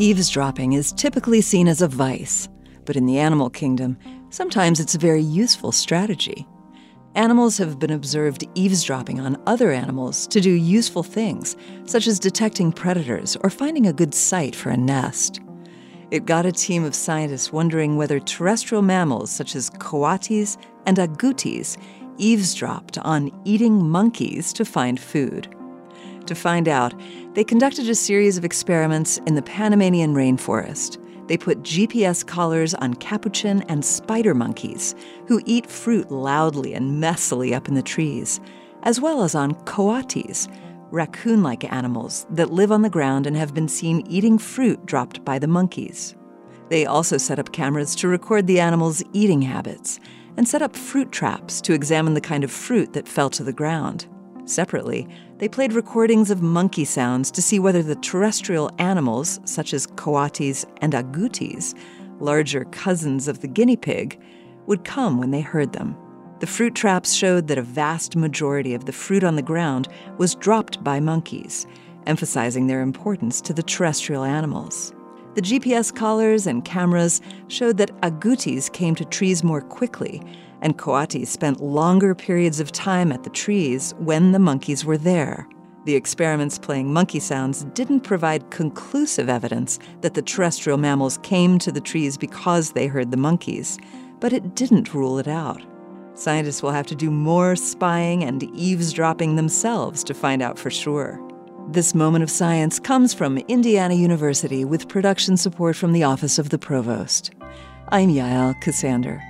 Eavesdropping is typically seen as a vice, but in the animal kingdom, sometimes it's a very useful strategy. Animals have been observed eavesdropping on other animals to do useful things, such as detecting predators or finding a good site for a nest. It got a team of scientists wondering whether terrestrial mammals such as coatis and agoutis eavesdropped on eating monkeys to find food. To find out, they conducted a series of experiments in the Panamanian rainforest. They put GPS collars on capuchin and spider monkeys, who eat fruit loudly and messily up in the trees, as well as on coatis, raccoon like animals that live on the ground and have been seen eating fruit dropped by the monkeys. They also set up cameras to record the animals' eating habits and set up fruit traps to examine the kind of fruit that fell to the ground. Separately, they played recordings of monkey sounds to see whether the terrestrial animals, such as coatis and agoutis, larger cousins of the guinea pig, would come when they heard them. The fruit traps showed that a vast majority of the fruit on the ground was dropped by monkeys, emphasizing their importance to the terrestrial animals. The GPS collars and cameras showed that agoutis came to trees more quickly and coatis spent longer periods of time at the trees when the monkeys were there. The experiments playing monkey sounds didn't provide conclusive evidence that the terrestrial mammals came to the trees because they heard the monkeys, but it didn't rule it out. Scientists will have to do more spying and eavesdropping themselves to find out for sure. This moment of science comes from Indiana University with production support from the Office of the Provost. I'm Yael Ksander.